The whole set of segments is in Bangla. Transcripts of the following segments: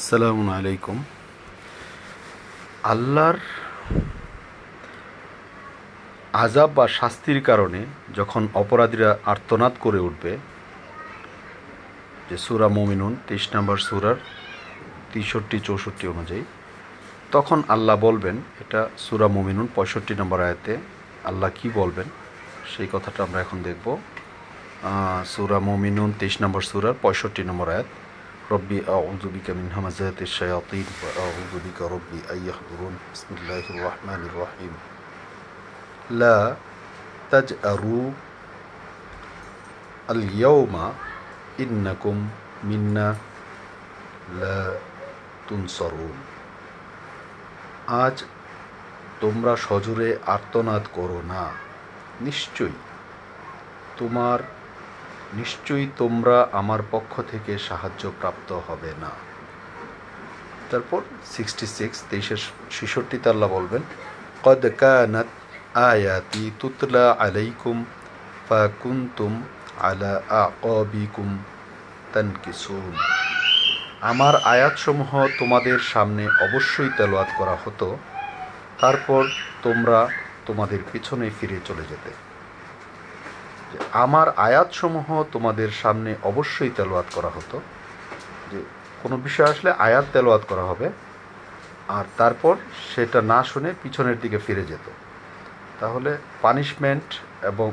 আসসালামু আলাইকুম। আল্লাহর আজাব বা শাস্তির কারণে যখন অপরাধীরা আর্তনাদ করে উঠবে, যে সুরা মমিনুন, তেইশ নম্বর সুরার তেষট্টি, চৌষট্টি অনুযায়ী, তখন আল্লাহ বলবেন, এটা সুরা মমিনুন, পঁয়ষট্টি নম্বর আয়াতে আল্লাহ কি বলবেন? সেই কথাটা আমরা এখন দেখব। সুরা মমিনুন, তেইশ নম্বর সুরার পঁয়ষট্টি নম্বর আয়াত। ربي أعوذ بك من همزات الشياطين وأعوذ بك ربي أن يحضرون بسم الله الرحمن الرحيم لا تجأروا اليوم إنكم منا لا تنصرون আজ তোমরা সজোরে আর্তনাদ করো না নিশ্চয়ই তোমার নিশ্চয়ই তোমরা আমার পক্ষ থেকে সাহায্য প্রাপ্ত হবে না। তারপর সিক্সটি সিক্স তেইশের ছেষট্টিতে তাল্লা বলবেন, কদ কানাত আয়াতি তুতলা আলাইকুম ফাকুন্তুম আলা আকাবিকুম তানকিসুন। আমার আয়াতসমূহ তোমাদের সামনে অবশ্যই তেলাওয়াত করা হতো। তারপর তোমরা তোমাদের পিছনে ফিরে চলে যেতে। যে আমার আয়াতসমূহ তোমাদের সামনে অবশ্যই তেলাওয়াত করা হতো। যে কোনো বিষয় আসলে আয়াত তেলাওয়াত করা হবে, আর তারপর সেটা না শুনে পিছনের দিকে ফিরে যেত। তাহলে পানিশমেন্ট এবং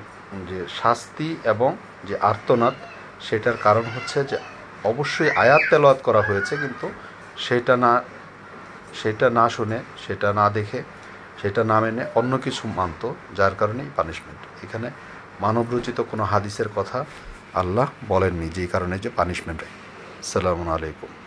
যে শাস্তি এবং যে আর্তনাদ, সেটার কারণ হচ্ছে যে অবশ্যই আয়াত তেলাওয়াত করা হয়েছে, কিন্তু সেটা না সেটা না শুনে, সেটা না দেখে, সেটা না মেনে অন্য কিছু মানত, যার কারণেই পানিশমেন্ট এখানে মানবরচিত কোনো হাদিসের কথা আল্লাহ বলেননি যেই কারণে যে পানিশমেন্ট সালামু আলাইকুম।